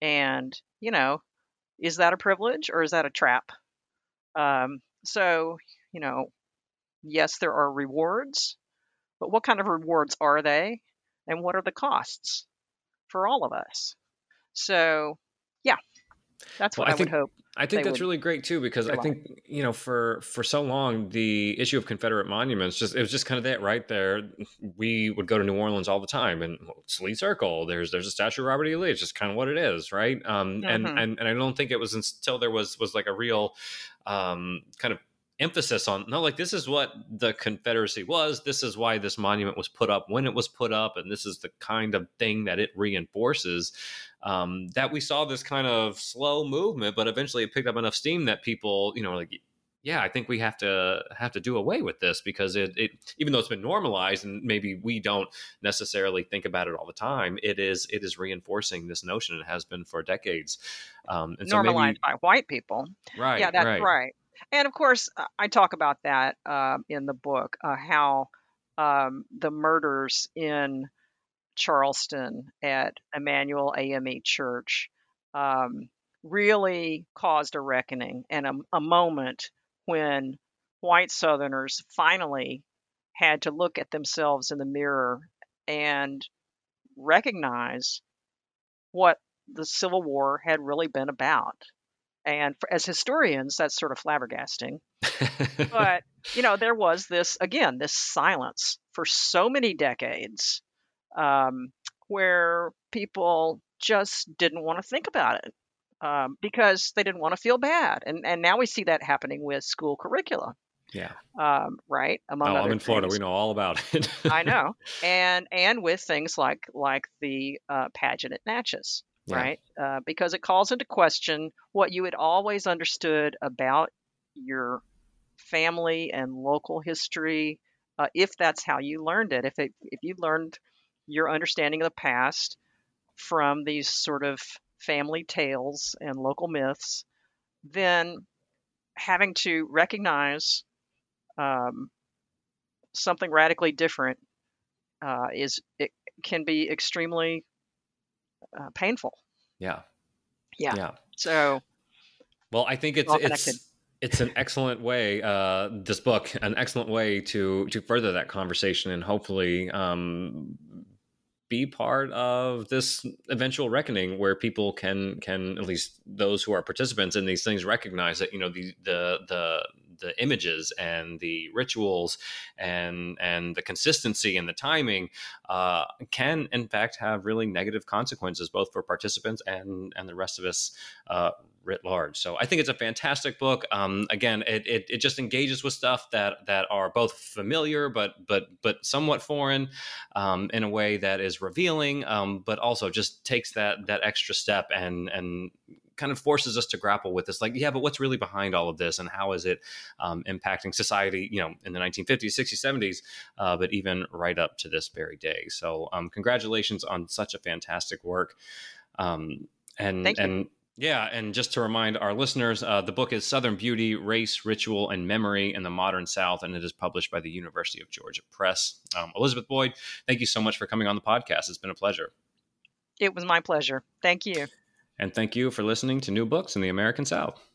Speaker 3: And, you know, is that a privilege or is that a trap? Um, so, you know, yes, there are rewards, but what kind of rewards are they? And what are the costs for all of us? So, yeah, that's what well, I, I think, would hope.
Speaker 2: I think that's really great too because I think you know for for so long the issue of Confederate monuments just it was just kind of that right there. We would go to New Orleans all the time and Lee Circle. There's there's a statue of Robert E. Lee. It's just kind of what it is, right? Um, mm-hmm. and and and I don't think it was until there was was like a real um, kind of emphasis on no like this is what the confederacy was this is why this monument was put up when it was put up and this is the kind of thing that it reinforces um, that we saw this kind of slow movement but eventually it picked up enough steam that people you know like yeah i think we have to have to do away with this because it, it even though it's been normalized and maybe we don't necessarily think about it all the time it is it is reinforcing this notion it has been for decades.
Speaker 3: Um, and normalized so maybe, by white people.
Speaker 2: Right
Speaker 3: yeah that's
Speaker 2: right.
Speaker 3: right. And of course, uh, I talk about that uh, in the book uh, how um, the murders in Charleston at Emanuel AME Church um, really caused a reckoning and a, a moment when white Southerners finally had to look at themselves in the mirror and recognize what the Civil War had really been about. And for, as historians, that's sort of flabbergasting. but, you know, there was this, again, this silence for so many decades um, where people just didn't want to think about it um, because they didn't want to feel bad. And, and now we see that happening with school curricula.
Speaker 2: Yeah.
Speaker 3: Um, right.
Speaker 2: Among oh, I'm in Florida.
Speaker 3: Things.
Speaker 2: We know all about it.
Speaker 3: I know, and and with things like like the uh, pageant at Natchez, yeah. right? Uh, because it calls into question what you had always understood about your family and local history, uh, if that's how you learned it. If it, if you learned your understanding of the past from these sort of family tales and local myths, then having to recognize um, something radically different uh, is it can be extremely uh, painful.
Speaker 2: Yeah.
Speaker 3: Yeah. Yeah. So.
Speaker 2: Well, I think it's it's it's an excellent way. Uh, this book, an excellent way to to further that conversation and hopefully um, be part of this eventual reckoning where people can can at least those who are participants in these things recognize that you know the the the the images and the rituals and and the consistency and the timing uh, can in fact have really negative consequences both for participants and and the rest of us uh, writ large. So I think it's a fantastic book. Um, again, it, it, it just engages with stuff that that are both familiar but but but somewhat foreign um, in a way that is revealing, um, but also just takes that that extra step and and kind of forces us to grapple with this like yeah but what's really behind all of this and how is it um, impacting society you know in the 1950s 60s 70s uh, but even right up to this very day so um, congratulations on such a fantastic work um, and and yeah, and just to remind our listeners, uh, the book is Southern Beauty, Race, Ritual, and Memory in the Modern South, and it is published by the University of Georgia Press. Um, Elizabeth Boyd, thank you so much for coming on the podcast. It's been a pleasure.
Speaker 3: It was my pleasure. Thank you.
Speaker 2: And thank you for listening to New Books in the American South.